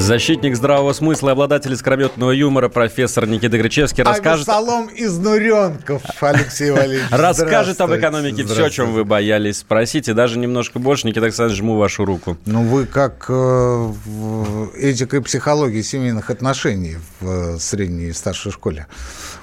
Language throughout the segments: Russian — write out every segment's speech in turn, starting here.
Защитник здравого смысла и обладатель искрометного юмора профессор Никита Гречевский расскажет, Авесолом из Нуренков, Алексей Валерьевич. расскажет об экономике все, о чем вы боялись спросить, и даже немножко больше. Никита Александрович, жму вашу руку. Ну, вы как э, этика и психология семейных отношений в э, средней и старшей школе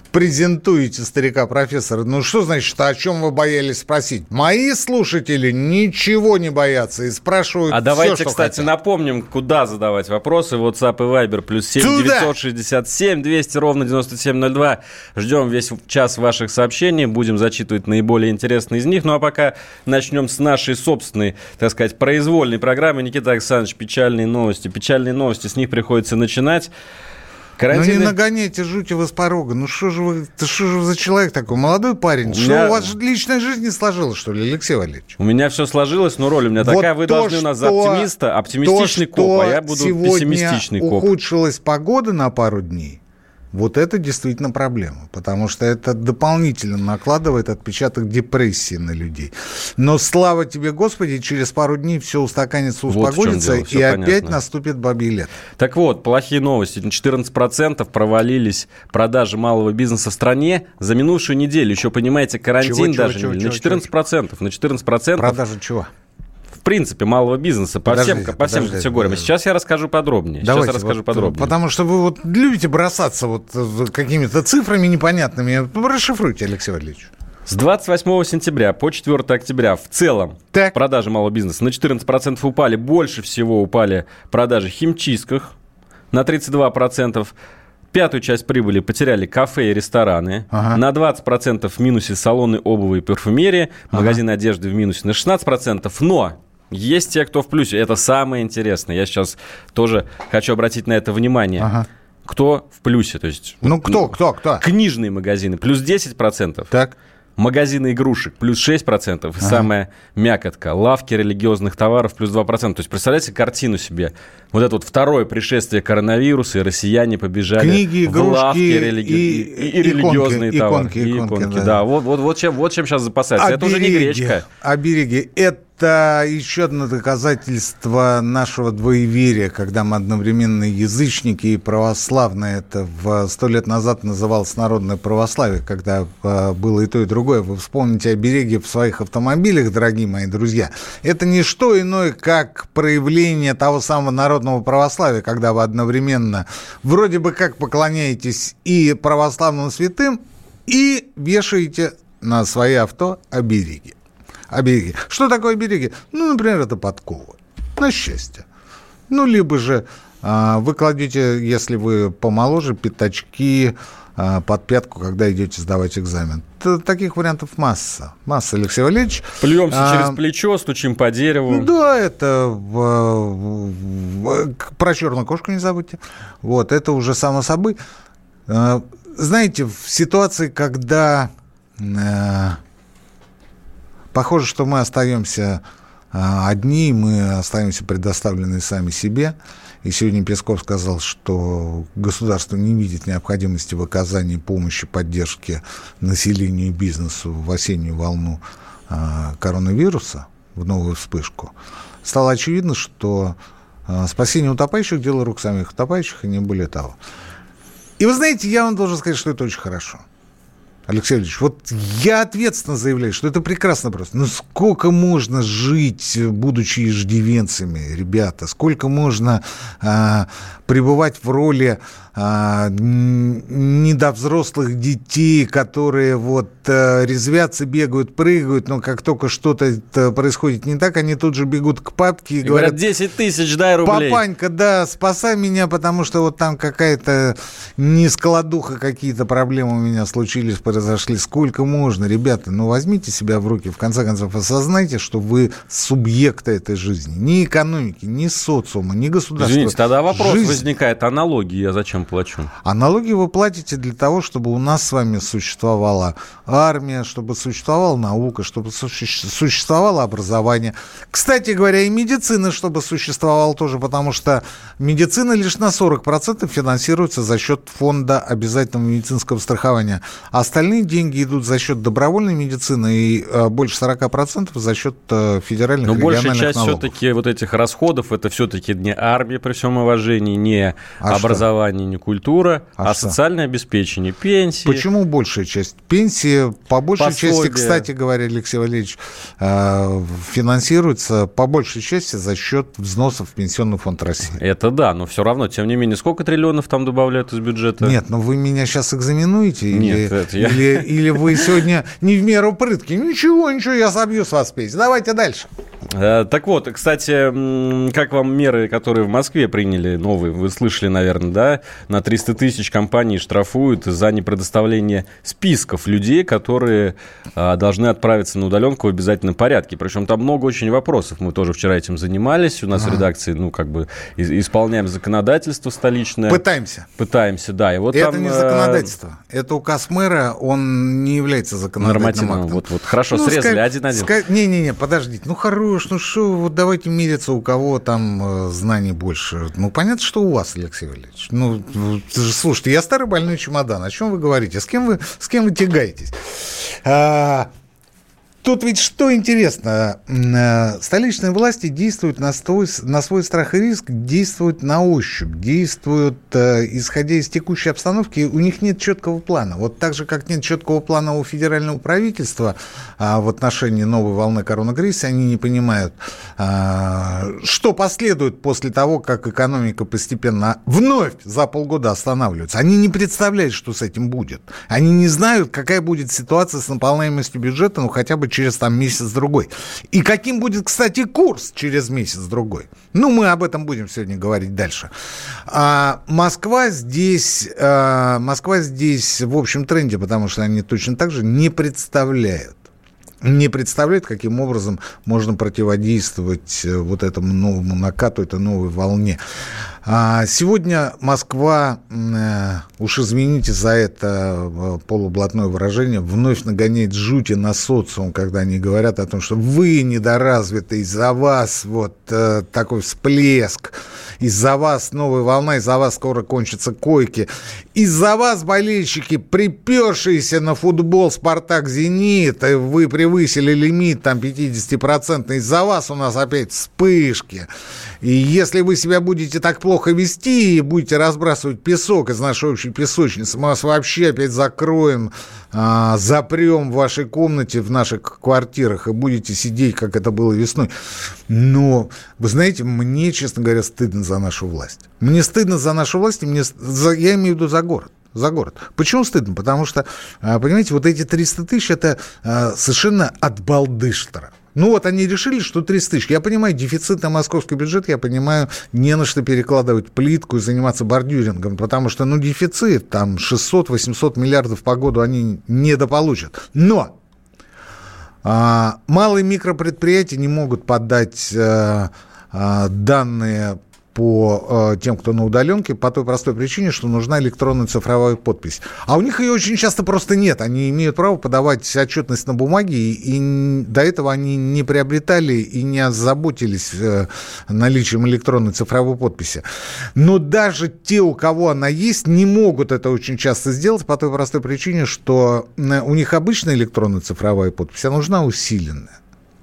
презентуете старика профессора. Ну, что значит, о чем вы боялись спросить? Мои слушатели ничего не боятся и спрашивают А давайте, всё, что кстати, хотят. напомним, куда задавать вопросы. WhatsApp и Viber плюс 7 Туда! 967 200 ровно 9702. Ждем весь час ваших сообщений. Будем зачитывать наиболее интересные из них. Ну а пока начнем с нашей собственной, так сказать, произвольной программы. Никита Александрович, печальные новости. Печальные новости, с них приходится начинать. Ну, не Карантин... нагоняйте жути вы с порога. Ну, что же вы, что же вы за человек такой? Молодой парень. Что, меня- у вас личная жизнь не сложилась, что ли, Алексей Валерьевич? У меня все сложилось, но роль у меня Вот такая. Вы то, должны у нас за оптимиста, оптимистичный то, коп, а я буду сегодня пессимистичный коп. ухудшилась погода на пару дней, вот это действительно проблема, потому что это дополнительно накладывает отпечаток депрессии на людей. Но слава тебе, Господи, через пару дней все устаканится, Вот успокоится, всё и опять понятно. наступит бабий лет. Так вот, плохие новости. На 14% провалились продажи малого бизнеса в стране за минувшую неделю. Еще, понимаете, карантин Чего, чего, даже чего, чего, на 14%. На 14% Продажа чего? В принципе малого бизнеса по всем, Подождите, по всем подождите, категориям. подождите. Сейчас я расскажу подробнее. Сейчас я расскажу вот, подробнее. Потому что вы вот любите бросаться вот э, какими-то цифрами непонятными. Расшифруйте, Алексей Валерьевич. С 28 сентября по 4 октября в целом Так. продажи малого бизнеса на 14% упали. Больше всего упали продажи химчистках на 32%. Пятую часть прибыли потеряли кафе и рестораны. Ага. На 20% в минусе салоны обуви и парфюмерии. Магазины одежды в минусе на 16%. Но есть те, кто в плюсе. Это самое интересное. Я сейчас тоже хочу обратить на это внимание. Ага. Кто в плюсе? То есть Ну, кто, кто, кто? книжные магазины плюс 10%. Так. Магазины игрушек плюс 6%. И самая мякотка. Лавки религиозных товаров плюс 2%. То есть, представляете картину себе. Вот это вот второе пришествие коронавируса, и россияне побежали Книги, в лавки игрушки религи- и- и, и иконки, религиозные товары. иконки, И иконки, да. да. Вот, вот, вот, чем, вот чем сейчас запасаются. Это уже не Обереги, гречка. Обереги. Это еще одно доказательство нашего двоеверия, когда мы одновременно язычники и православные. Это в сто лет назад называлось народное православие, когда э, было и то, и другое. Вы вспомните обереги в своих автомобилях, дорогие мои друзья. Это не что иное, как проявление того самого народного православия, когда вы одновременно вроде бы как поклоняетесь и православным святым, и вешаете на свои авто обереги. Обереги. Что такое обереги? Ну, например, это подкова. На счастье. Ну, либо же а, вы кладете, если вы помоложе, пятачки а, под пятку, когда идете сдавать экзамен. Т- таких вариантов масса. Масса, Алексей Валерьевич. Плюемся А, через плечо, стучим по дереву. Да, это к- про черную кошку не забудьте. Вот, это уже само собой. Э, Знаете, в ситуации, когда э, похоже, что мы остаемся э, одни, мы остаемся предоставлены сами себе. И сегодня Песков сказал, что государство не видит необходимости в оказании помощи, поддержки населению и бизнесу в осеннюю волну э, коронавируса, в новую вспышку. Стало очевидно, что э, спасение утопающих – дело рук самих утопающих, и не более того. И вы знаете, я вам должен сказать, что это очень хорошо. Алексей Ильич, вот я ответственно заявляю, что это прекрасно просто. Ну сколько можно жить, будучи иждивенцами, ребята? Сколько можно а, пребывать в роли а, недовзрослых детей, которые вот а, резвятся, бегают, прыгают, но как только что-то происходит не так, они тут же бегут к папке и И говорят, говорят, 10 тысяч, дай рублей. Папанька, да, спасай меня, потому что вот там какая-то нескладуха, какие-то проблемы у меня случились, произошли, сколько можно. Ребята, ну возьмите себя в руки, в конце концов, осознайте, что вы субъекты этой жизни. Ни экономики, ни социума, ни государства. Извините, тогда вопрос Жизнь... возникает, аналогии я зачем плачу? Аналогии вы платите для того, чтобы у нас с вами существовала армия, чтобы существовала наука, чтобы существовало образование. Кстати говоря, и медицина, чтобы существовала тоже, потому что медицина лишь на 40% финансируется за счет фонда обязательного медицинского страхования. А остальные деньги идут за счет добровольной медицины и э, больше 40% за счет э, федеральных Но большая часть все-таки вот этих расходов это все-таки не армия, при всем уважении, не а образование, что? не культура, а, а социальное обеспечение, пенсии. Почему большая часть? Пенсии, по большей Пособие. части, кстати говоря, Алексей Валерьевич, э, финансируется по большей части за счет взносов в Пенсионный фонд России. Это да, но все равно, тем не менее, сколько триллионов там добавляют из бюджета? Нет, но вы меня сейчас экзаменуете? Нет, или, это я... или, или вы сегодня не в меру прытки? Ничего, ничего, я собью с вас песни. Давайте дальше. Э, так вот, кстати, как вам меры, которые в Москве приняли, новые, вы слышали, наверное, да? На 300 тысяч компаний штрафуют за непредоставление списков людей, которые а, должны отправиться на удаленку в обязательном порядке. Причем там много очень вопросов. Мы тоже вчера этим занимались. У нас а. в редакции, ну, как бы исполняем законодательство столичное. Пытаемся. Пытаемся, да. И вот это там, не э, законодательство. Это указ мэра, он не является законодательным актом. Вот, вот, хорошо, ну, срезали один-один. Не-не-не, подождите. Ну, хорош, ну что, вот давайте мериться, у кого там э, знаний больше. Ну, понятно, что у вас, Алексей Валерьевич. Ну, слушайте, я старый больной чемодан. О чем вы говорите? С кем вы, с кем вы тягаетесь? А, Тут ведь что интересно, э, столичные власти действуют на свой, на свой страх и риск, действуют на ощупь, действуют, э, исходя из текущей обстановки, у них нет четкого плана. Вот так же, как нет четкого плана у федерального правительства а в отношении новой волны коронакризиса, они не понимают, а, что последует после того, как экономика постепенно вновь за полгода останавливается. Они не представляют, что с этим будет. Они не знают, какая будет ситуация с наполняемостью бюджета, ну хотя бы через там месяц-другой. И каким будет, кстати, курс через месяц-другой. Ну, мы об этом будем сегодня говорить дальше. А Москва здесь, а, Москва здесь в общем тренде, потому что они точно так же не представляют не представляют, каким образом можно противодействовать э, вот этому новому накату, этой новой волне. А сегодня Москва, э, уж извините за это э, полублатное выражение, вновь нагоняет жути на социум, когда они говорят о том, что вы недоразвиты, из-за вас вот э, такой всплеск, из-за вас новая волна, из-за вас скоро кончатся койки, из-за вас болельщики, припершиеся на футбол «Спартак-Зенит», вы превысили лимит там 50%, из-за вас у нас опять вспышки. И если вы себя будете так плохо вести и будете разбрасывать песок из нашей общей песочницы, мы вас вообще опять закроем, а, запрем в вашей комнате, в наших квартирах и будете сидеть, как это было весной. Но, вы знаете, мне, честно говоря, стыдно за нашу власть. Мне стыдно за нашу власть, и мне, за, я имею в виду за город за город. Почему стыдно? Потому что, а, понимаете, вот эти 300 тысяч – это а, совершенно от балдыштера. Ну вот они решили, что 300 тысяч. Я понимаю, дефицит на московский бюджет, я понимаю, не на что перекладывать плитку и заниматься бордюрингом, потому что, ну, дефицит, там, 600-800 миллиардов по году они недополучат. Но а, малые микропредприятия не могут подать а, а, данные по э, тем, кто на удаленке, по той простой причине, что нужна электронная цифровая подпись. А у них ее очень часто просто нет. Они имеют право подавать отчетность на бумаге, и, до этого они не приобретали и не озаботились э, наличием электронной цифровой подписи. Но даже те, у кого она есть, не могут это очень часто сделать по той простой причине, что у них обычная электронная цифровая подпись, а нужна усиленная.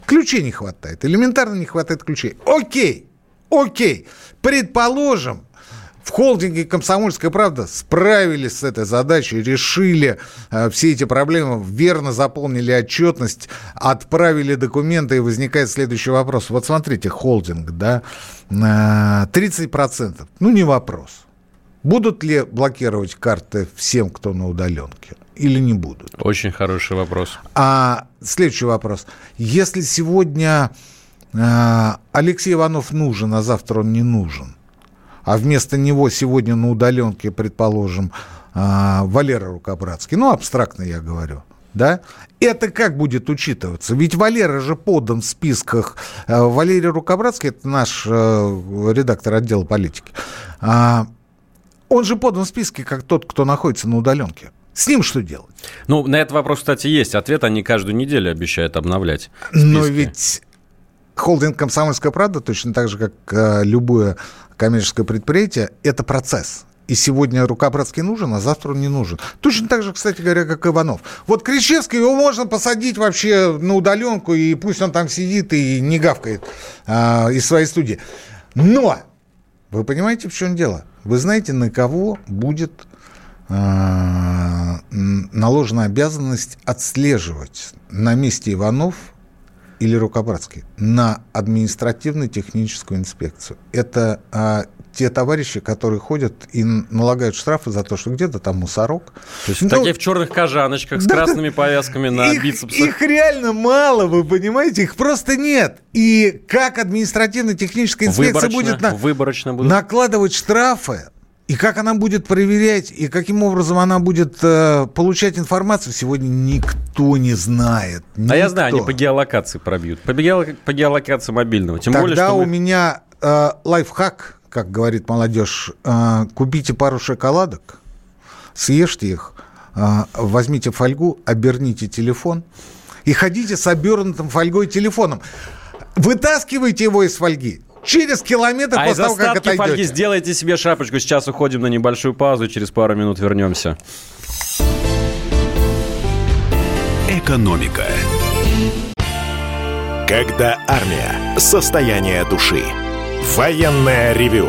Ключей не хватает, элементарно не хватает ключей. Окей, Окей, предположим, в холдинге «Комсомольская правда» справились с этой задачей, решили э, все эти проблемы, верно заполнили отчетность, отправили документы, и возникает следующий вопрос. Вот смотрите, холдинг, да, э, 30%, ну не вопрос. Будут ли блокировать карты всем, кто на удаленке? Или не будут? Очень хороший вопрос. А следующий вопрос. Если сегодня Алексей Иванов нужен, а завтра он не нужен. А вместо него сегодня на удаленке, предположим, а, Валера Рукобратский, ну, абстрактно я говорю, да, это как будет учитываться? Ведь Валера же подан в списках. Э, Валерий Рукобратский, это наш э, редактор отдела политики. А, он же подан в списке как тот, кто находится на удаленке. С ним что делать? Ну, на этот вопрос, кстати, есть ответ. Они каждую неделю обещают обновлять. Списки. Но ведь холдинг «Комсомольская правда», точно так же, как э, любое коммерческое предприятие, это процесс. И сегодня Рукобратский нужен, а завтра он не нужен. Точно так же, кстати говоря, как Иванов. Вот Кричевский, его можно посадить вообще на удаленку, и пусть он там сидит и не гавкает а, из своей студии. Но, вы понимаете, в чем дело? Вы знаете, на кого будет а, наложена обязанность отслеживать на месте Иванов или Рукобратский на административно-техническую инспекцию. Это а, те товарищи, которые ходят и налагают штрафы за то, что где-то там мусорок. То есть ну, такие в черных кожаночках с да, красными повязками на их, бицепсах. Их реально мало, вы понимаете? Их просто нет. И как административно-техническая инспекция будет на, выборочно будут. накладывать штрафы, и как она будет проверять, и каким образом она будет э, получать информацию, сегодня никто не знает. Никто. А я знаю, они по геолокации пробьют. По, гео, по геолокации мобильного. Тем Тогда более, что у мы... меня э, лайфхак как говорит молодежь, э, купите пару шоколадок, съешьте их, э, возьмите фольгу, оберните телефон и ходите с обернутым фольгой телефоном. Вытаскивайте его из фольги. Через километр а после того, как отойдете. фольги сделайте себе шапочку. Сейчас уходим на небольшую паузу. Через пару минут вернемся. Экономика. Когда армия. Состояние души. Военное ревю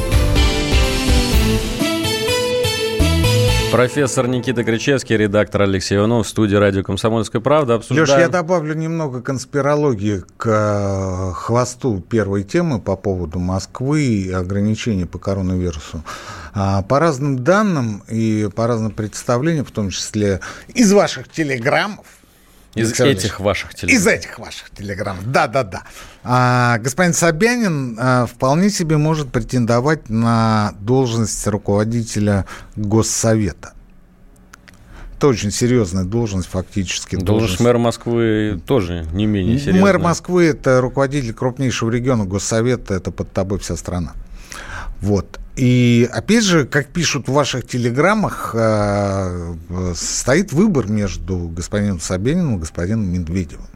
Профессор Никита Кричевский, редактор Алексей Иванов, студии радио «Комсомольская правда». Обсуждаем... Леш, я добавлю немного конспирологии к э, хвосту первой темы по поводу Москвы и ограничений по коронавирусу. А, по разным данным и по разным представлениям, в том числе из ваших телеграммов, из этих ваших телеграмм. Из этих ваших телеграмм. Да, да, да. А, господин Собянин а, вполне себе может претендовать на должность руководителя Госсовета. Это очень серьезная должность фактически. Должность, должность мэра Москвы тоже не менее серьезная. Мэр Москвы – это руководитель крупнейшего региона Госсовета, это под тобой вся страна. Вот. И опять же, как пишут в ваших телеграммах, э, стоит выбор между господином Собяниным и господином Медведевым.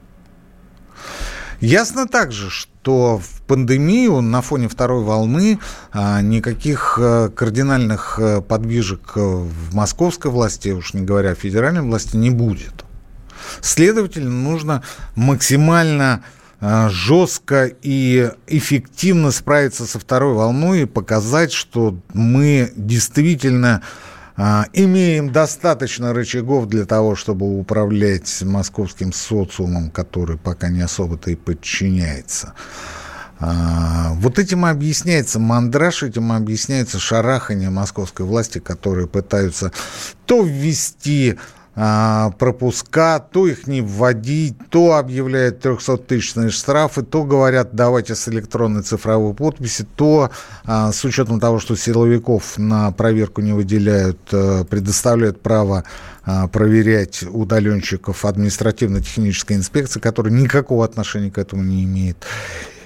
Ясно также, что в пандемию на фоне второй волны а, никаких а, кардинальных а, подвижек в московской власти, уж не говоря о федеральной власти, не будет. Следовательно, нужно максимально жестко и эффективно справиться со второй волной и показать, что мы действительно а, имеем достаточно рычагов для того, чтобы управлять московским социумом, который пока не особо-то и подчиняется. А, вот этим объясняется мандраж, этим объясняется шарахание московской власти, которые пытаются то ввести пропуска, то их не вводить, то объявляют 300-тысячные штрафы, то говорят, давайте с электронной цифровой подписи, то а, с учетом того, что силовиков на проверку не выделяют, а, предоставляют право проверять удаленщиков административно-технической инспекции, которая никакого отношения к этому не имеет.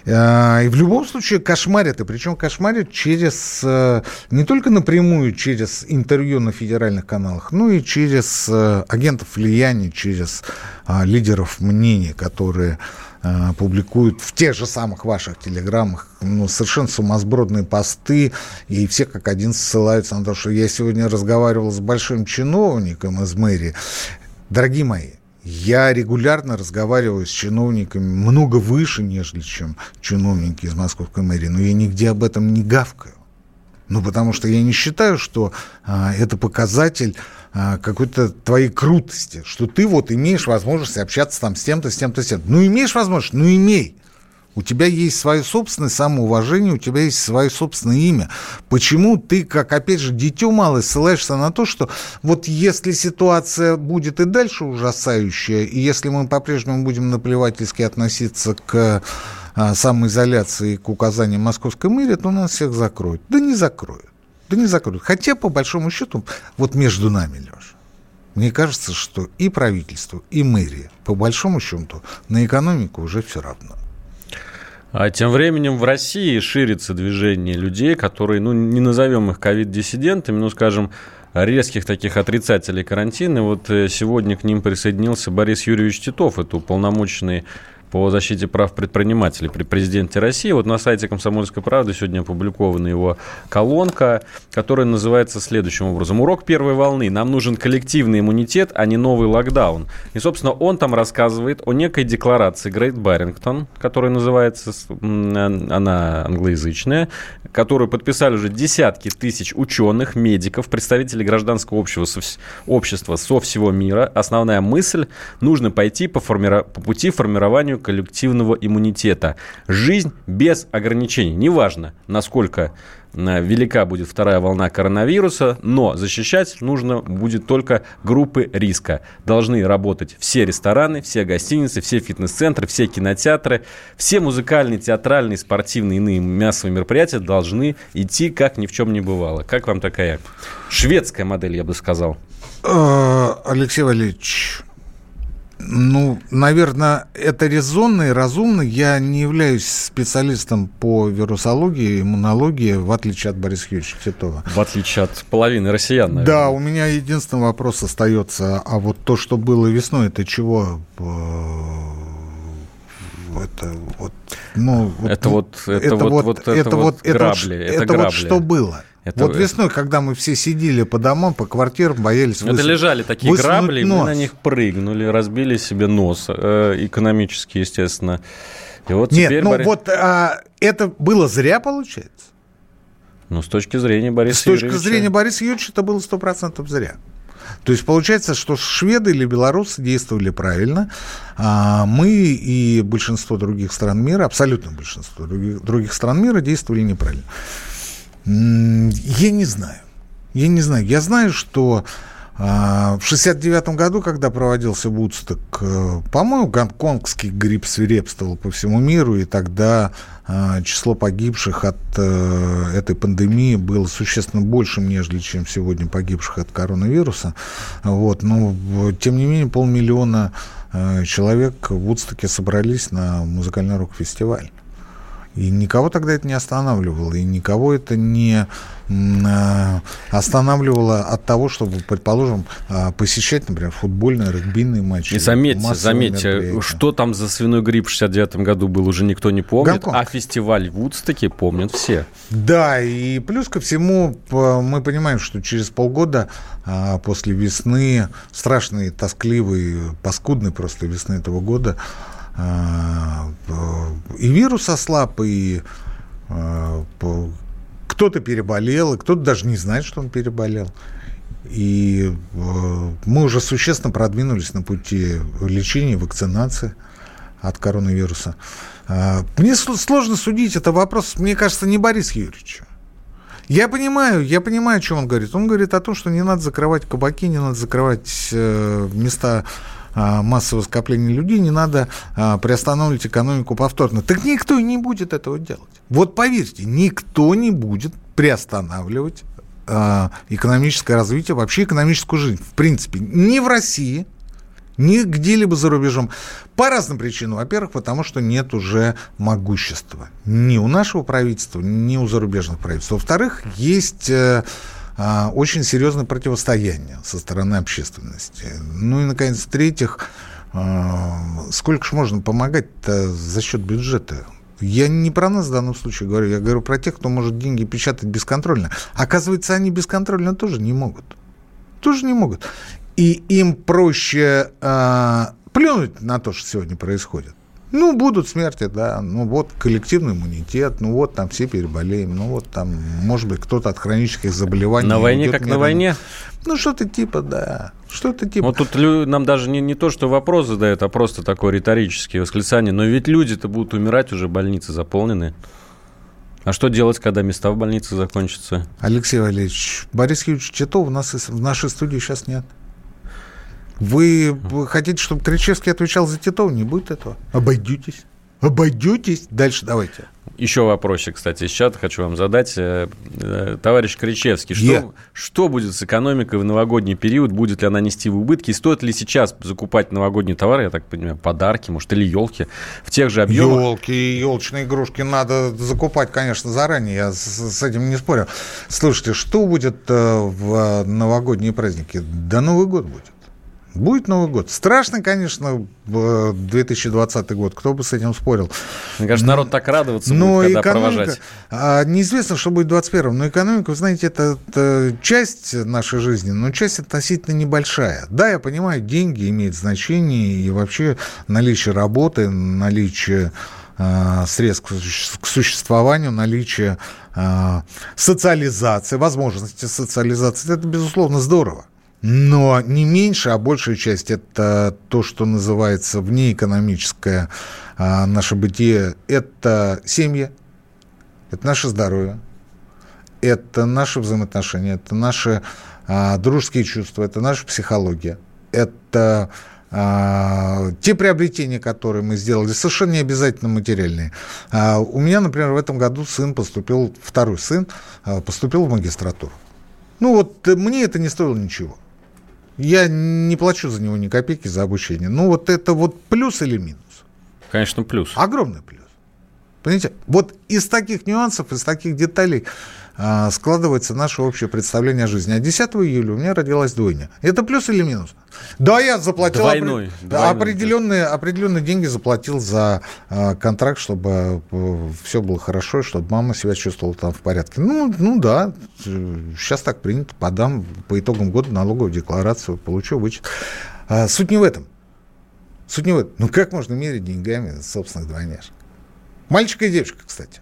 А, и в любом случае кошмарят, и причем кошмарят через, э, не только напрямую через интервью на федеральных каналах, но и через э, агентов влияния, через а, лидеров мнений, которые э, публикуют в тех же самых ваших телеграммах ну, совершенно сумасбродные посты, и все как один ссылаются на то, что я сегодня разговаривал с большим чиновником из мэрии. Дорогие мои, я регулярно разговариваю с чиновниками много выше, нежели чем чиновники из московской мэрии, но я нигде об этом не гавкаю. Ну, потому что я не считаю, что а, это показатель а, какой-то твоей крутости, что ты вот имеешь возможность общаться там с тем-то, с тем-то, с тем-то. Ну, имеешь возможность, ну, имей. У тебя есть свое собственное самоуважение, у тебя есть свое собственное имя. Почему ты, как, опять же, дитё малое, ссылаешься на то, что вот если ситуация будет и дальше ужасающая, и если мы по-прежнему будем наплевательски относиться к а, самоизоляции, к указаниям московской мэрии, то нас всех закроют. Да не закроют. Да не закроют. Хотя, по большому счету, вот между нами, Леша, мне кажется, что и правительство, и мэрия, по большому счету, на экономику уже все равно. А тем временем в России ширится движение людей, которые, ну, не назовем их ковид-диссидентами, но, скажем, резких таких отрицателей карантина. Вот э, сегодня к ним присоединился Борис Юрьевич Титов, это уполномоченный по защите прав предпринимателей при президенте России. Вот на сайте «Комсомольской правды» сегодня опубликована его колонка, которая называется следующим образом. «Урок первой волны. Нам нужен коллективный иммунитет, а не новый локдаун». И, собственно, он там рассказывает о некой декларации Грейт Баррингтон, которая называется, она англоязычная, которую подписали уже десятки тысяч ученых, медиков, представителей гражданского общества, общества со всего мира. Основная мысль – нужно пойти по, формиров... по пути формирования коллективного иммунитета. Жизнь без ограничений. Неважно, насколько э, велика будет вторая волна коронавируса, но защищать нужно будет только группы риска. Должны работать все рестораны, все гостиницы, все фитнес-центры, все кинотеатры, все музыкальные, театральные, спортивные иные массовые мероприятия должны идти как ни в чем не бывало. Как вам такая шведская модель, я бы сказал? Э, Алексей Валерьевич, ну, наверное, это резонно и разумно. Я не являюсь специалистом по вирусологии, иммунологии, в отличие от Бориса Юрьевича Титова. В отличие от половины россиян, наверное. Да, у меня единственный вопрос остается. А вот то, что было весной, это чего? Э, это вот, ну, это вот, это, это вот, вот, это, это вот, грабли, это, это, это грабли. вот что было. Это... Вот весной, когда мы все сидели по домам, по квартирам, боялись Это лежали такие грабли, нос. мы на них прыгнули, разбили себе нос, э, экономически, естественно. И вот Нет, теперь... ну Борис... вот а, это было зря, получается? Ну, с точки зрения Бориса С точки Юрьевича... зрения Бориса Юрьевича это было 100% зря. То есть получается, что шведы или белорусы действовали правильно, а мы и большинство других стран мира, абсолютно большинство других, других стран мира действовали неправильно. Я не знаю. Я не знаю. Я знаю, что а, в 69 году, когда проводился Вудсток, э, по-моему, гонконгский грипп свирепствовал по всему миру, и тогда а, число погибших от э, этой пандемии было существенно большим, нежели чем сегодня погибших от коронавируса. Вот. Но, тем не менее, полмиллиона э, человек в Вудстоке собрались на музыкальный рок-фестиваль. И никого тогда это не останавливало, и никого это не э, останавливало от того, чтобы, предположим, э, посещать, например, футбольные, регбийные матчи. И заметьте, заметьте, что там за свиной грипп в 69 году был, уже никто не помнит, Гонконг. а фестиваль Вудстоки помнят все. Да, и плюс ко всему мы понимаем, что через полгода а, после весны, страшной, тоскливой, паскудной просто весны этого года, а, и вирус ослаб, и а, кто-то переболел, и кто-то даже не знает, что он переболел. И а, мы уже существенно продвинулись на пути лечения, вакцинации от коронавируса. Мне сложно судить, это вопрос, мне кажется, не Борис Юрьевича. Я понимаю, я понимаю, о чем он говорит. Он говорит о том, что не надо закрывать кабаки, не надо закрывать э, места а, массового скопления людей, не надо а, приостанавливать экономику повторно. Так никто не будет этого делать. Вот поверьте, никто не будет приостанавливать а, экономическое развитие, вообще экономическую жизнь. В принципе, ни в России, ни где-либо за рубежом. По разным причинам. Во-первых, потому что нет уже могущества. Ни у нашего правительства, ни у зарубежных правительств. Во-вторых, есть э, очень серьезное противостояние со стороны общественности. Ну и, наконец, в-третьих, сколько же можно помогать-то за счет бюджета? Я не про нас в данном случае говорю, я говорю про тех, кто может деньги печатать бесконтрольно. Оказывается, они бесконтрольно тоже не могут. Тоже не могут. И им проще э, плюнуть на то, что сегодня происходит. Ну, будут смерти, да. Ну, вот коллективный иммунитет, ну, вот там все переболеем, ну, вот там, может быть, кто-то от хронических заболеваний... На войне как на войне? Ну, что-то типа, да. Что-то типа. Ну, тут нам даже не, не то, что вопрос задают, а просто такое риторическое восклицание. Но ведь люди-то будут умирать, уже больницы заполнены. А что делать, когда места в больнице закончатся? Алексей Валерьевич, Борис Юрьевич Титов у нас в нашей студии сейчас нет. Вы хотите, чтобы Кричевский отвечал за Титова? Не будет этого. Обойдетесь. Обойдетесь. Дальше давайте. Еще вопросик, кстати, из чата хочу вам задать. Э, э, товарищ Кричевский, что, yeah. что будет с экономикой в новогодний период? Будет ли она нести в убытки? стоит ли сейчас закупать новогодние товары, я так понимаю, подарки, может, или елки в тех же объемах? Елки и елочные игрушки надо закупать, конечно, заранее, я с, с этим не спорю. Слушайте, что будет э, в новогодние праздники? Да Новый год будет. Будет Новый год. Страшно, конечно, 2020 год. Кто бы с этим спорил? Мне кажется, народ так радоваться но будет, когда провожать. А, неизвестно, что будет в 21-м. Но экономика, вы знаете, это, это часть нашей жизни, но часть относительно небольшая. Да, я понимаю, деньги имеют значение, и вообще наличие работы, наличие а, средств к существованию, наличие а, социализации, возможности социализации, это, безусловно, здорово. Но не меньше, а большая часть это то, что называется внеэкономическое а, наше бытие. Это семьи, это наше здоровье, это наши взаимоотношения, это наши а, дружеские чувства, это наша психология, это а, те приобретения, которые мы сделали, совершенно не обязательно материальные. А, у меня, например, в этом году сын поступил, второй сын а, поступил в магистратуру. Ну вот мне это не стоило ничего. Я не плачу за него ни копейки за обучение. Ну, вот это вот плюс или минус? Конечно, плюс. Огромный плюс. Понимаете? Вот из таких нюансов, из таких деталей складывается наше общее представление о жизни. А 10 июля у меня родилась двойня. Это плюс или минус? Да, я заплатил двойной, опре... двойной. Определенные, определенные деньги заплатил за а, контракт, чтобы а, все было хорошо, чтобы мама себя чувствовала там в порядке. Ну, ну да, сейчас так принято. Подам по итогам года налоговую декларацию, получу вычет. А, суть не в этом. Суть не в этом. Ну, как можно мерить деньгами собственных двойняшек? Мальчик и девочка, кстати.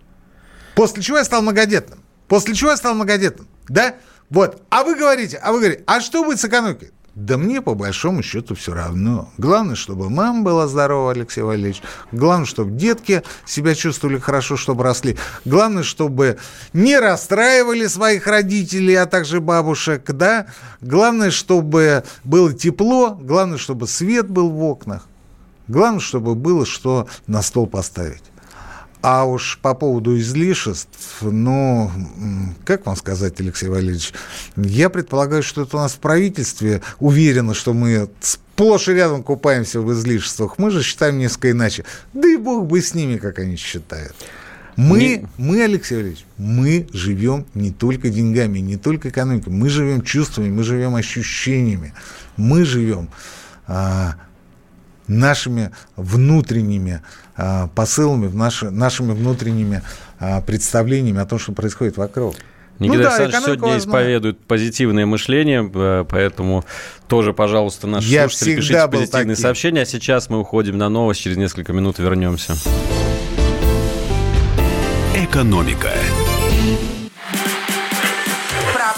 После чего я стал многодетным. После чего я стал многодетным. Да? Вот. А вы говорите, а вы говорите, а что будет с экономикой? Да мне по большому счету все равно. Главное, чтобы мама была здорова, Алексей Валерьевич. Главное, чтобы детки себя чувствовали хорошо, чтобы росли. Главное, чтобы не расстраивали своих родителей, а также бабушек, да. Главное, чтобы было тепло. Главное, чтобы свет был в окнах. Главное, чтобы было что на стол поставить. А уж по поводу излишеств, ну, как вам сказать, Алексей Валерьевич, я предполагаю, что это у нас в правительстве уверено, что мы сплошь и рядом купаемся в излишествах. Мы же считаем несколько иначе. Да и бог бы с ними, как они считают. Мы, не... мы, Алексей Валерьевич, мы живем не только деньгами, не только экономикой, мы живем чувствами, мы живем ощущениями, мы живем а, нашими внутренними посылами, наши, нашими внутренними а, представлениями о том, что происходит вокруг. Никита ну, да, Александрович сегодня важна. исповедует позитивное мышление, э, поэтому тоже, пожалуйста, наши Я слушатели, пишите позитивные таким. сообщения. А сейчас мы уходим на новость, через несколько минут вернемся. Экономика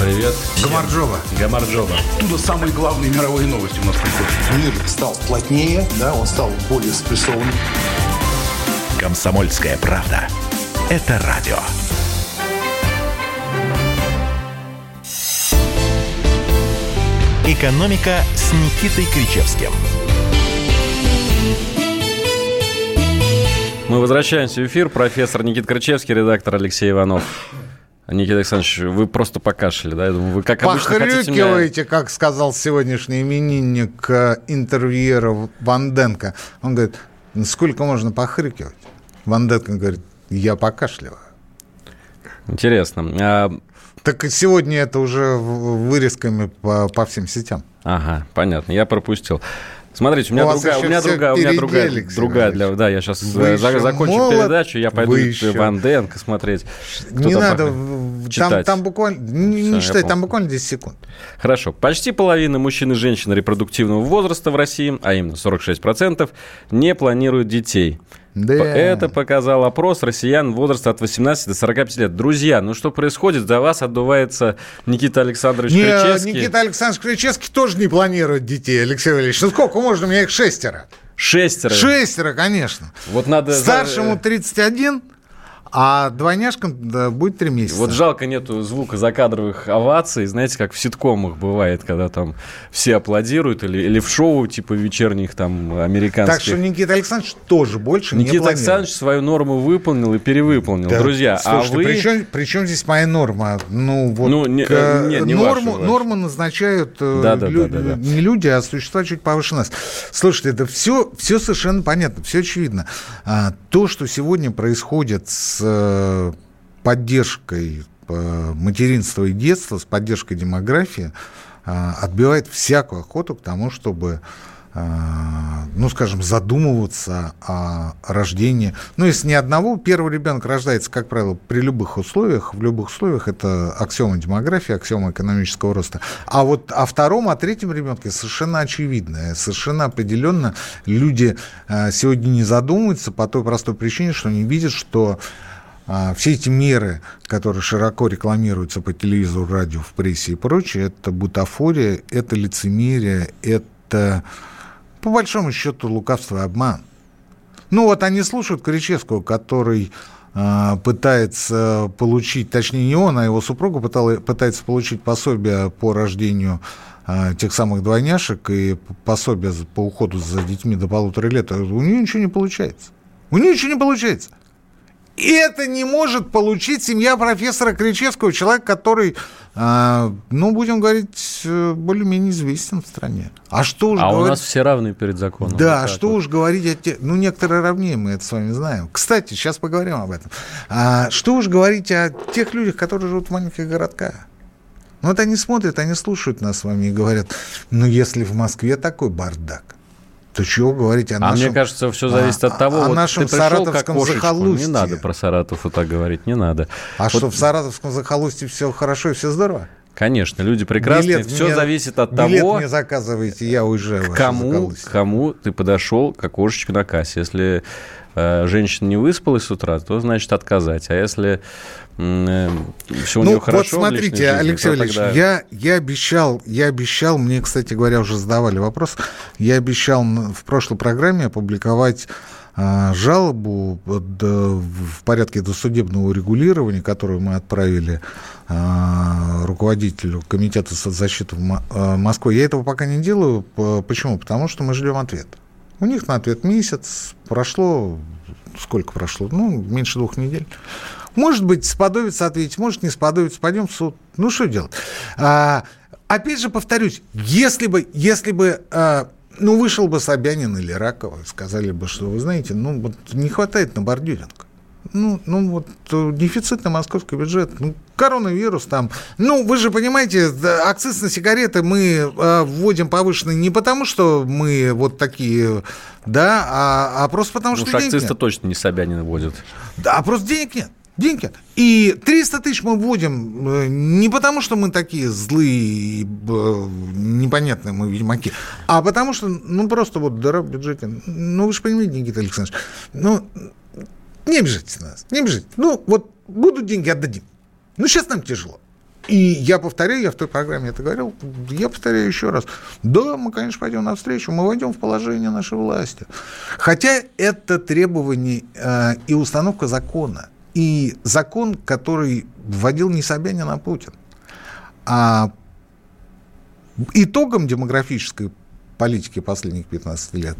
Привет. Гамарджоба. Гамарджоба. Оттуда самые главные мировые новости у нас приходят. Мир стал плотнее, да, он стал более спрессованным. Комсомольская правда. Это радио. «Экономика» с Никитой Кричевским. Мы возвращаемся в эфир. Профессор Никит Крычевский, редактор Алексей Иванов. Никита Александрович, вы просто покашляли, да? Я думаю, вы как обычно хотите меня... Похрюкиваете, как сказал сегодняшний именинник э, интервьюера Ванденко. Он говорит, «Ну, сколько можно похрюкивать? Ванденко говорит, я покашливаю. Интересно. А, Так сегодня это уже вырезками по, по всем сетям. Ага, понятно, я пропустил. Смотрите, у меня У другая, у меня другая, у меня другая, Алексей другая для, да, я сейчас Вы еще закончу молод, передачу, я пойду еще- Ван Денка смотреть. Не надо, в- там, читать. там буквально, не, Всё, не понял. там буквально 10 секунд. Хорошо. Почти половина мужчин и женщин репродуктивного возраста в России, а именно 46%, не планируют детей. Да. Это показал опрос россиян возраста от 18 до 45 лет. Друзья, ну что происходит? За вас отдувается Никита Александрович Не, Кричевский. Никита Александрович Кричевский тоже не планирует детей, Алексей Валерьевич. Ну сколько можно? У меня их шестеро. Шестеро. Шестеро, конечно. Вот надо... Старшему 31, а двойняшкам да, будет 3 месяца. Вот жалко нету звука закадровых оваций, знаете, как в ситкомах бывает, когда там все аплодируют, или, или в шоу типа вечерних там американских. Так что Никита Александрович тоже больше не Никита. Александрович свою норму выполнил и перевыполнил. Да, Друзья, слушайте, а вы... при, чем, при чем здесь моя норма? Ну, вот, Ну, не- э, э, не- не норму, вашу, вашу. норму назначают э, Да, да, лю- да, да, да. не люди, а существа чуть повыше нас. Слушайте, это все, все совершенно понятно, все очевидно. А, то, что сегодня происходит с э, поддержкой э, материнства и детства, с поддержкой демографии, а, отбивает всякую охоту к тому, чтобы ну, скажем, задумываться о рождении. Ну, если не одного, первый ребенок рождается, как правило, при любых условиях. В любых условиях это аксиома демографии, аксиома экономического роста. А вот о втором, о третьем ребенке совершенно очевидно. Совершенно определенно люди сегодня не задумываются по той простой причине, что они видят, что все эти меры, которые широко рекламируются по телевизору, радио, в прессе и прочее, это бутафория, это лицемерие, это, по большому счету, лукавство и обман. Ну вот они слушают Кричевского, который а, пытается получить, точнее не он, а его супруга пытала- пытается получить пособие по рождению а, тех самых двойняшек и пособие по уходу за детьми до полутора лет. А У нее ничего не получается. У нее ничего не получается. И это не может получить семья профессора Кричевского, человек, который, а, ну, будем говорить, э, более-менее известен в стране. А что уж А у говорить... нас все равны перед законом. Да, Вот так что вот. уж говорить о тех... Ну, некоторые равнее, мы это с вами знаем. Кстати, сейчас поговорим об этом. А, что уж говорить о тех людях, которые живут в маленьких городках. Ну, вот они смотрят, они слушают нас с вами и говорят, ну, если в Москве такой бардак, то чего говорить о А нашем... мне кажется, все зависит а- от того, о вот нашем ты пришел к саратовском окошечку, захолустье. Не надо про Саратов вот так говорить, не надо. А Вот, что, в Саратовском захолустье все хорошо и все здорово? Конечно, люди прекрасные, Билет все мне- зависит от билет того, мне заказываете, я уезжаю к кому, к кому ты подошел к окошечку на кассе. Если э, женщина не выспалась с утра, то значит отказать. А если все у ну, нее хорошо вот в личной смотрите, жизни, Алексей Валерьевич, тогда- я, я обещал, я обещал, мне, кстати говоря, уже задавали вопрос, я обещал в прошлой программе опубликовать жалобу под, э, в порядке досудебного урегулирования, которую мы отправили а, руководителю Комитета соцзащиты э, Москвы. Я этого пока не делаю. Почему? Потому что мы ждем ответ. У них на ответ месяц. Прошло... Сколько прошло? Ну, меньше двух недель. Может быть, сподобится ответить, может, не сподобится. Пойдем в суд. Ну, что делать? А, опять же, повторюсь, если бы, если бы а, ну, вышел бы Собянин или Ракова, сказали бы, что, вы знаете, ну, вот не хватает на бордюринг. Ну, ну, вот э, дефицит на московский бюджет, ну, коронавирус там. Ну, вы же понимаете, акциз на сигареты мы э, вводим повышенный не потому, что мы вот такие, да, а, а просто потому, Ну, что денег акциз-то нет. точно не Собянин вводит. Да, а просто денег нет. Денег нет. И 300 тысяч мы вводим э, не потому, что мы такие злые и непонятные мы ведьмаки, а потому что, ну, просто вот дыра в бюджете. Ну, вы же понимаете, Никита Александрович, ну, не обижайтесь на нас, не обижайтесь. Ну, вот будут деньги, отдадим. Ну, сейчас нам тяжело. И я повторяю, я в той программе это говорил, я повторяю еще раз. Да, мы, конечно, пойдем навстречу, мы войдем в положение нашей власти. Хотя это требование э, и установка закона. И закон, который вводил не Собянин, а Путин. А итогом демографической политики последних 15 лет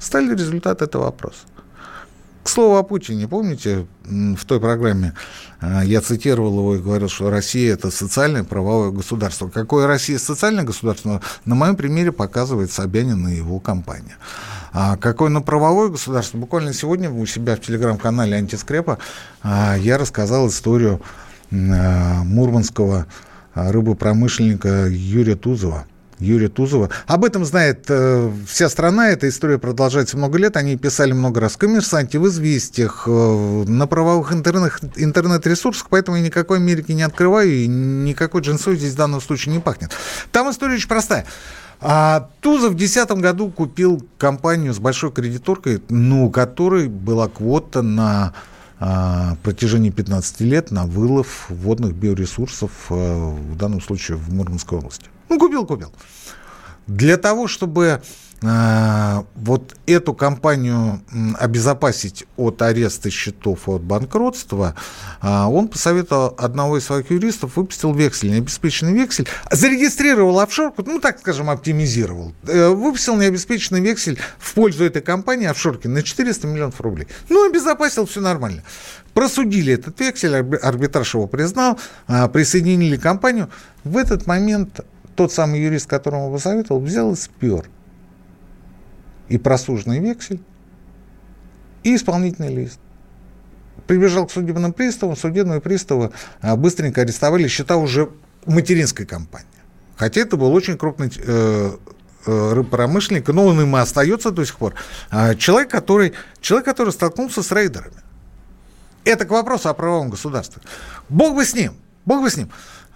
стали результаты этого вопроса. К слову о Путине, помните, в той программе а, я цитировал его и говорил, что Россия – это социальное правовое государство. Какое Россия социальное государство, на моем примере показывает Собянин и его компания. А какое на правовое государство? Буквально сегодня у себя в телеграм-канале «Антискрепа» а, я рассказал историю мурманского рыбопромышленника Юрия Тузова – Юрия Тузова. Об этом знает э, вся страна. Эта история продолжается много лет. Они писали много раз в «Коммерсанте», в «Известиях», э, на правовых интернет, интернет-ресурсах, поэтому я никакой Америки не открываю, и никакой джинсой здесь в данном случае не пахнет. Там история очень простая. А Тузов в 2010 году купил компанию с большой кредиторкой, ну, у которой была квота на а, протяжении 15 лет на вылов водных биоресурсов, а, в данном случае в Мурманской области. Ну, купил, купил. Для того, чтобы вот эту компанию обезопасить от ареста счетов, от банкротства, э, он посоветовал одного из своих юристов, выпустил вексель, необеспеченный вексель, зарегистрировал офшорку, ну, так скажем, оптимизировал, э, выпустил необеспеченный вексель в пользу этой компании офшорки на 400 миллионов рублей. Ну, обезопасил, все нормально. Просудили этот вексель, арбитраж его признал, э, присоединили компанию. В этот момент тот самый юрист, которому посоветовал, взял и спер и просуженный вексель, и исполнительный лист. Прибежал к судебным приставам, судебные приставы а, быстренько арестовали счета уже материнской компании. Хотя это был очень крупный э, э, рыбопромышленник, но он им и остается до сих пор. А, человек, который, человек, который столкнулся с рейдерами. Это к вопросу о правовом государстве. Бог бы с ним, бог бы с ним.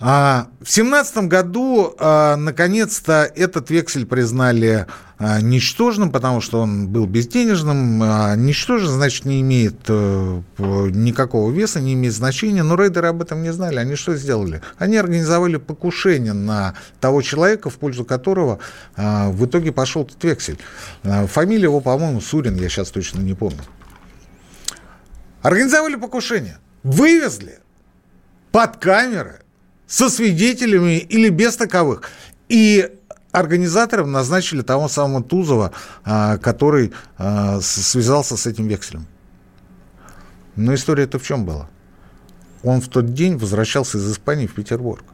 А, в семнадцатом году, а, наконец-то, этот вексель признали а, ничтожным, потому что он был безденежным. Ничтожен, значит, не имеет э, никакого веса, не имеет значения. Но рейдеры об этом не знали. Они что сделали? Они организовали покушение на того человека, в пользу которого в итоге пошел этот вексель. Фамилия его, по-моему, Сурин, я сейчас точно не помню. Организовали покушение. Вывезли под камеры со свидетелями или без таковых. И организатором назначили того самого Тузова, а, который а, связался с этим векселем. Но история это в чем была? Он в тот день возвращался из Испании в Петербург.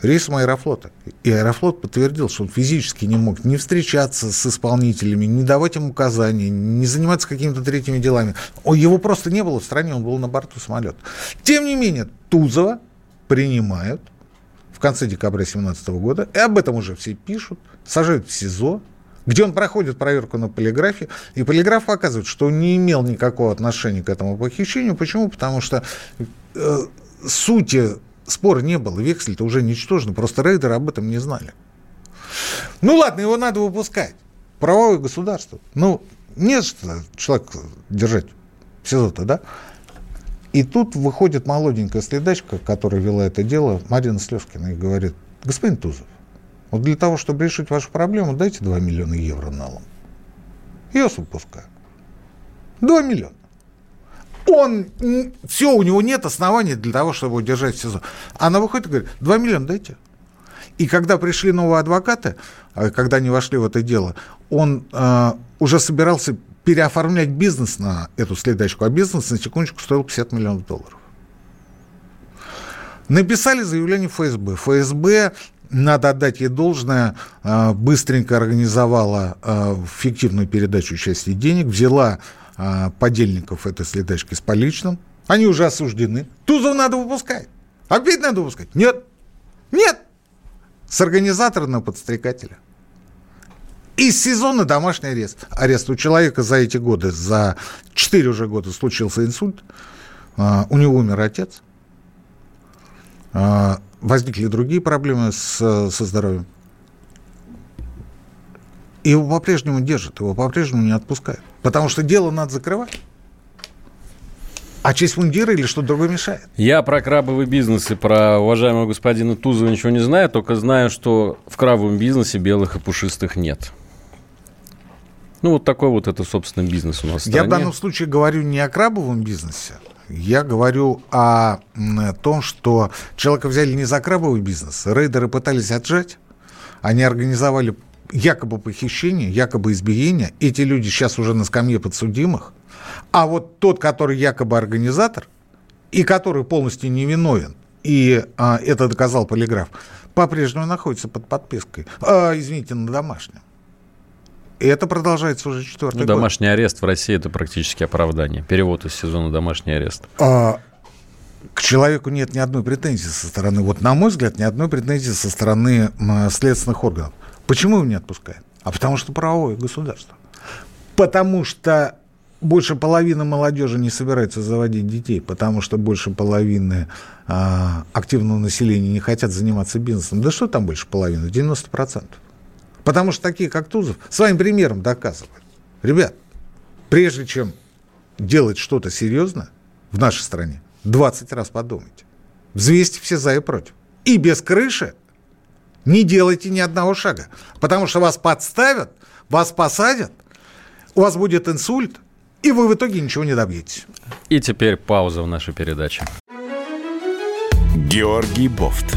Рейсом Аэрофлота. И Аэрофлот подтвердил, что он физически не мог не встречаться с исполнителями, не давать им указания, не заниматься какими-то третьими делами. Его просто не было в стране, он был на борту самолета. Тем не менее, Тузова принимают в конце декабря 2017 года, и об этом уже все пишут, сажают в СИЗО, где он проходит проверку на полиграфе, и полиграф показывает, что он не имел никакого отношения к этому похищению. Почему? Потому что э, сути спора не было, вексель-то уже ничтожен, просто рейдеры об этом не знали. Ну ладно, его надо выпускать. Правовое государство. Ну, нет что человек держать в СИЗО-то, да? И тут выходит молоденькая следачка, которая вела это дело, Марина Слешкина, и говорит, господин Тузов, вот для того, чтобы решить вашу проблему, дайте 2 миллиона евро налом. Вас выпускаю. 2 миллиона. Он, все, у него нет оснований для того, чтобы удержать СИЗО. Она выходит и говорит, 2 миллиона дайте. И когда пришли новые адвокаты, а когда они вошли в это дело, он э, уже собирался переоформлять бизнес на эту следачку, а бизнес, на секундочку, стоил 50 миллионов долларов. Написали заявление ФСБ. ФСБ, надо отдать ей должное, а, быстренько организовала а, фиктивную передачу части денег, взяла а, подельников этой следачки с поличным. Они уже осуждены. Тузов надо выпускать. Опять надо выпускать. Нет. Нет. С организатора на подстрекателя. Из сезона домашний арест. Арест у человека за эти годы, за 4 уже года случился инсульт. А, у него умер отец. А, возникли другие проблемы с, со здоровьем. И его по-прежнему держат, его по-прежнему не отпускают. Потому что дело надо закрывать. А честь мундира или что другое мешает? Я про крабовый бизнес и про уважаемого господина Тузова ничего не знаю, только знаю, что в крабовом бизнесе белых и пушистых нет. Ну, вот такой вот это, собственно, бизнес у нас в Я в данном случае говорю не о крабовом бизнесе, я говорю о том, что человека взяли не за крабовый бизнес, рейдеры пытались отжать, они организовали якобы похищение, якобы избиение. Эти люди сейчас уже на скамье подсудимых. А вот тот, который якобы организатор, и который полностью невиновен, и а, это доказал полиграф, по-прежнему находится под подпиской. А, извините, на домашнем. И это продолжается уже четвертый Ну, год. домашний арест в России это практически оправдание. Перевод из сезона домашний арест. А, к человеку нет ни одной претензии со стороны, вот на мой взгляд, ни одной претензии со стороны следственных органов. Почему его не отпускают? А потому что правовое государство. Потому что больше половины молодежи не собирается заводить детей, потому что больше половины а, активного населения не хотят заниматься бизнесом. Да что там больше половины? 90%. Потому что такие, как Тузов, своим примером доказывают. Ребят, прежде чем делать что-то серьезное в нашей стране, 20 раз подумайте. Взвесьте все за и против. И без крыши не делайте ни одного шага. Потому что вас подставят, вас посадят, у вас будет инсульт, и вы в итоге ничего не добьетесь. И теперь пауза в нашей передаче. Георгий Бофт.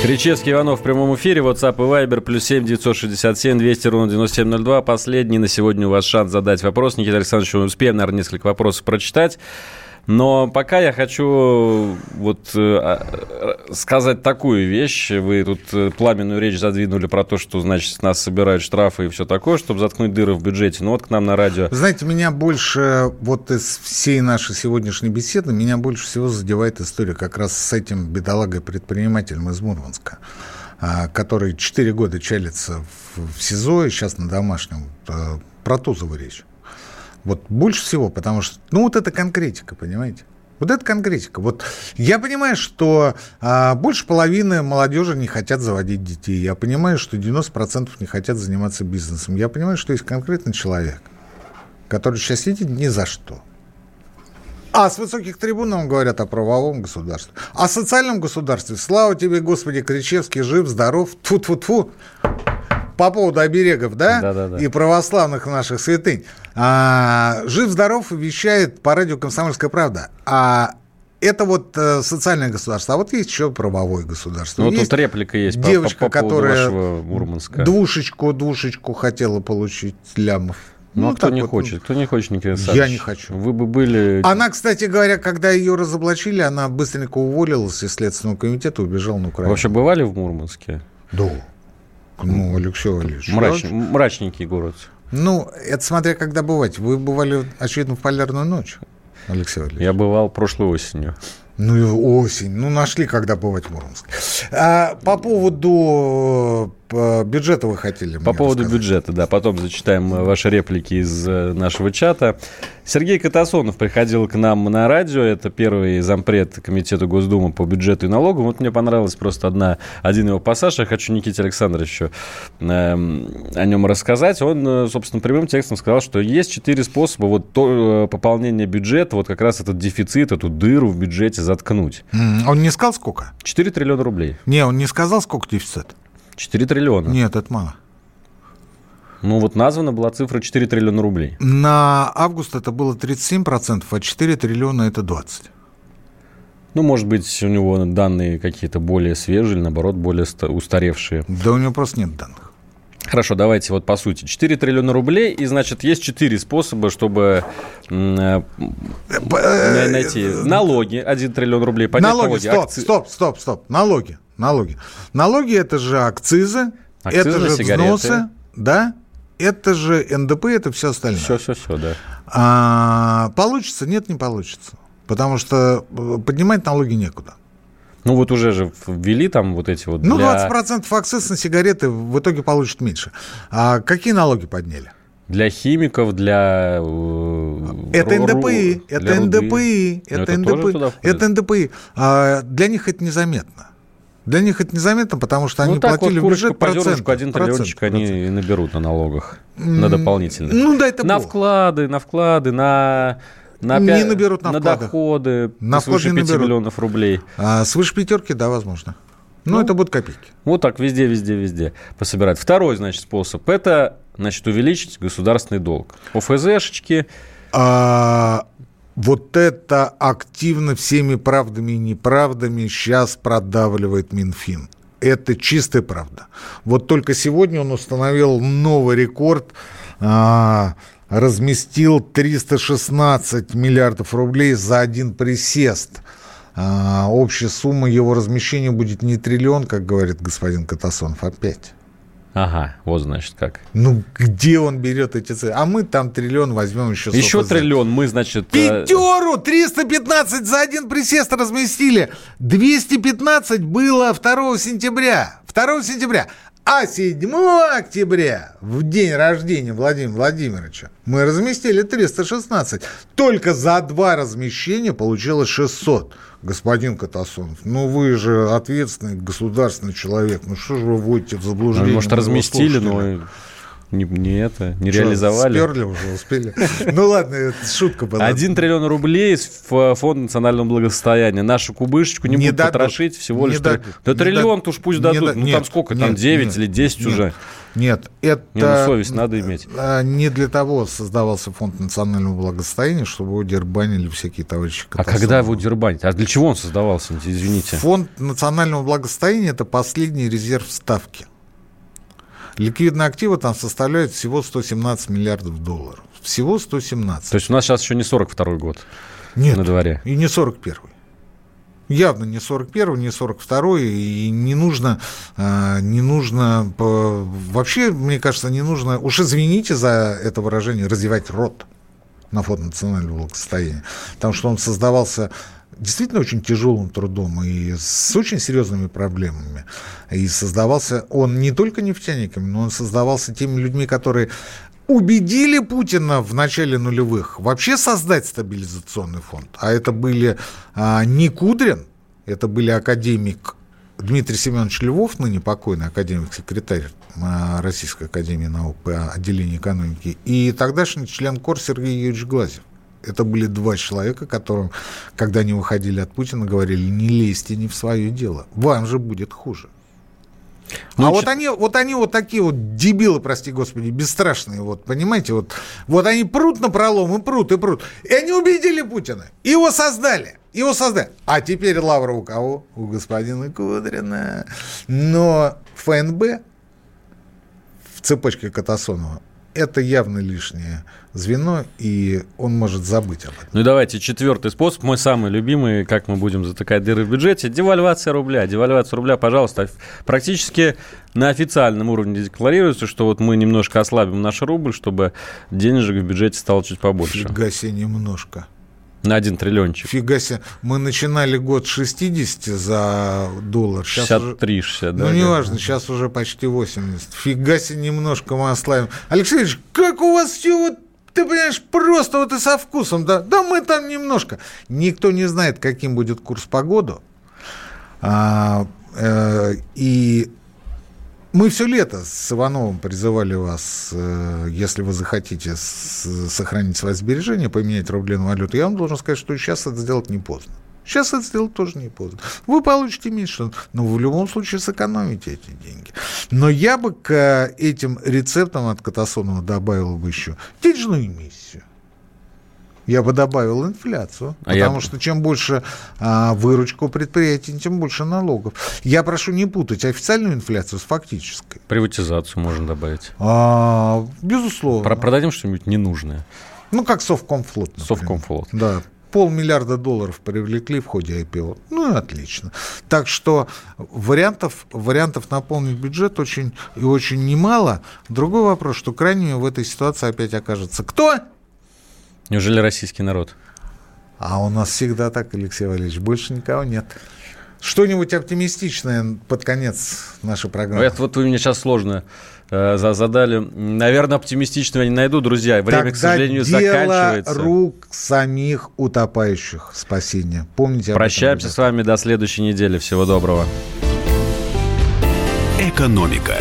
Кричевский Иванов в прямом эфире. WhatsApp и Viber. Плюс 7 967 200 ровно 9702. Последний на сегодня у вас шанс задать вопрос. Никита Александрович, успеем, наверное, несколько вопросов прочитать. Но пока я хочу вот э, а, сказать такую вещь. Вы тут э, пламенную речь задвинули про то, что, значит, нас собирают штрафы и все такое, чтобы заткнуть дыры в бюджете. Ну вот к нам на радио. Знаете, меня больше, вот из всей нашей сегодняшней беседы, меня больше всего задевает история как раз с этим бедолагой-предпринимателем из Мурманска, а, который 4 года чалится в, СИЗО и сейчас на домашнем. а, Про Тузову речь. Вот больше всего, потому что, ну, вот это конкретика, понимаете? Вот это конкретика. Вот я понимаю, что а, больше половины молодежи не хотят заводить детей. Я понимаю, что 90% не хотят заниматься бизнесом. Я понимаю, что есть конкретный человек, который сейчас сидит ни за что. А с высоких трибун нам говорят о правовом государстве. О социальном государстве. Слава тебе, Господи, Кричевский, жив, здоров. Тьфу-тьфу-тьфу. По поводу оберегов, да? Да-да-да. И православных наших святынь. А, жив-здоров вещает по радио «Комсомольская правда». А это вот э, социальное государство. А вот есть еще правовое государство. Ну, Есть тут реплика есть девочка, по, по поводу которая вашего Мурманска. Двушечку, двушечку хотела получить лямов. Ну, а кто не вот. хочет? Кто не хочет, Никита Я Александрович? не хочу. Вы бы были... Она, кстати говоря, когда ее разоблачили, она быстренько уволилась из Следственного комитета и убежала на Украину. Вообще бывали в Мурманске? Да. Ну, Алексей Валерьевич. Мрач- я- Мрачненький город. Ну, это смотря когда бывать. Вы бывали, очевидно, в полярную ночь, Алексей Валерьевич. Я бывал прошлой осенью. Ну, и осень. Ну, нашли, когда бывать в Мурманске. А, по поводу бюджета вы хотели По поводу рассказать? бюджета, да, потом зачитаем э, ваши реплики из э, нашего чата. Сергей Катасонов приходил к нам на радио, это первый зампред Комитета Госдумы по бюджету и налогам. Вот мне понравилась просто одна, один его пассаж, я хочу Никите Александровичу эм, о нем рассказать. Он, э, собственно, прямым текстом сказал, что есть четыре способа вот то, пополнения бюджета, вот как раз этот дефицит, эту дыру в бюджете заткнуть. М, Он не сказал, сколько? 4 триллиона рублей. Не, он не сказал, сколько дефицит. 4 триллиона. Нет, это мало. Ну вот названа была цифра 4 триллиона рублей. На август это было 37%, а 4 триллиона это 20. Ну, может быть, у него данные какие-то более свежие или, наоборот, более ста- устаревшие. Да у него просто нет данных. Хорошо, давайте вот по сути. 4 триллиона рублей, и, значит, есть 4 способа, чтобы м, э, на- найти налоги, 1 триллион рублей. Налоги, стоп, акци- стоп, стоп, стоп. Налоги, налоги. Налоги это же акцизы, Акцизы это же сигареты. взносы, да? Это же НДП, это все остальное. Все, все, все, да. А, получится? Нет, не получится. Потому что э, поднимать налоги некуда. Ну, вот уже же ввели там вот эти вот Ну, для, 20% акциз на сигареты в итоге получат меньше. А какие налоги подняли? для химиков, для... э, Это НДПИ, это. НДПИ, Ну, это НДПИ, это НДПИ. А, Для них это незаметно. Для них это незаметно, потому что ну, они так платили вот, в бюджет процент. один триллиончик процент, они и наберут на налогах, на дополнительных. Ну, дай это На бог. вклады, на вклады, на... На, Не пя- наберут на на доходы На свыше вклад не 5 наберут. миллионов рублей. А свыше пятерки, да, возможно. Но это будут копейки. Вот так везде, везде, везде пособирать. Второй, значит, способ – это, значит, увеличить государственный долг. ОФЗшечки, А, вот это активно всеми правдами и неправдами сейчас продавливает Минфин. Это чистая правда. Вот только сегодня он установил новый рекорд, а, разместил 316 миллиардов рублей за один присест. А, общая сумма его размещения будет не триллион, как говорит господин Катасонов, а 5. Ага, вот значит как. Ну, где он берет эти цифры? А мы там триллион возьмем еще Еще триллион мы, значит... э, Пятеру 315 за один присест разместили. 215 было 2 сентября. 2 сентября. А 7 октября, в день рождения Владимира Владимировича, мы разместили 316. Только за два размещения получилось 600. Господин Катасонов, ну вы же ответственный государственный человек. Ну что же вы вводите в ну, заблуждение? может, моего разместили, но не, не это, не Что, реализовали. Сперли уже, успели. Ну ладно, это шутка была. Один триллион рублей из ф- фонда национального благосостояния. Нашу кубышечку не, Не будут дадут. потрошить всего Не лишь... дадут. Да триллион-то уж пусть дадут. да- Ну там сколько? там нет, 9 нет, или 10 нет. уже. Нет, это... Не, ну совесть надо иметь. а, Не для того создавался фонд национального благосостояния, чтобы его дербанили всякие товарищи А когда его дербанить? А для чего он создавался, извините? Фонд национального благосостояния – это последний резерв ставки. Ликвидные активы там составляют всего 117 миллиардов долларов. Всего 117. То есть у нас сейчас еще не 42 год Нет, на дворе. и не 41 Явно не 41 не 42 и не нужно, а, не нужно, вообще, мне кажется, не нужно, уж извините за это выражение, развивать рот на фонд национального благосостояния, потому что он создавался действительно очень тяжелым трудом и с очень серьезными проблемами. И создавался он не только нефтяниками, но он создавался теми людьми, которые убедили Путина в начале нулевых вообще создать стабилизационный фонд. А это были а, не Кудрин, это были академик Дмитрий Семенович Львов, ныне покойный академик-секретарь а, Российской Академии Наук по отделению экономики, и тогдашний член КОР Сергей Юрьевич Глазев. Это были два человека, которым, когда они выходили от Путина, говорили, не лезьте не в свое дело, вам же будет хуже. Ну, а ч- вот они, вот они вот такие вот дебилы, прости господи, бесстрашные, вот, понимаете, вот, вот они прут на пролом и прут, и прут. И они убедили Путина, его создали, его создали. А теперь лавра у кого? У господина Кудрина. Но ФНБ в цепочке Катасонова это явно лишнее звено, и он может забыть об этом. Ну и давайте четвертый способ, мой самый любимый, как мы будем затыкать дыры в бюджете, девальвация рубля. Девальвация рубля, пожалуйста, практически на официальном уровне декларируется, что вот мы немножко ослабим наш рубль, чтобы денежек в бюджете стало чуть побольше. Фига себе немножко. На один триллиончик. Фига себе. Мы начинали год с 60 за доллар. Сейчас уже- 63, 60, да. Ну, да. неважно, сейчас уже почти 80. Фига себе, немножко мы ослабим. Алексей Ильич, как у вас все вот ты понимаешь, просто вот и со вкусом, да? Да мы там немножко. Никто не знает, каким будет курс по году. А, э, и мы все лето с Ивановым призывали вас, э, если вы захотите сохранить свои сбережения, поменять рубли на валюту. Я вам должен сказать, что сейчас это сделать не поздно. Сейчас это сделать тоже не поздно. Вы получите меньше, но в любом случае сэкономите эти деньги. Но я бы к э, этим рецептам от Катасонова добавил бы еще денежную эмиссию. Я бы добавил инфляцию, А я потому бы- что чем больше а, выручка у предприятий, тем больше налогов. Я прошу не путать официальную инфляцию с фактической. Приватизацию можно добавить. А, безусловно. Про- продадим что-нибудь ненужное. Ну, как Совкомфлот. например. Совкомфлот. Да. Полмиллиарда долларов привлекли в ходе IPO. Ну, и отлично. Так что вариантов, вариантов наполнить бюджет очень и очень немало. Другой вопрос, что крайними в этой ситуации опять окажется кто? Неужели российский народ? А у нас всегда так, Алексей Валерьевич, больше никого нет. Что-нибудь оптимистичное под конец нашей программы. Это вот вы мне сейчас сложно э, за- задали. Наверное, оптимистичного я не найду, друзья. Время, к Тогда сожалению, дело заканчивается. рук самих утопающих спасения. Помните об этом, Прощаемся ребята. с вами до следующей недели. Всего доброго. Экономика.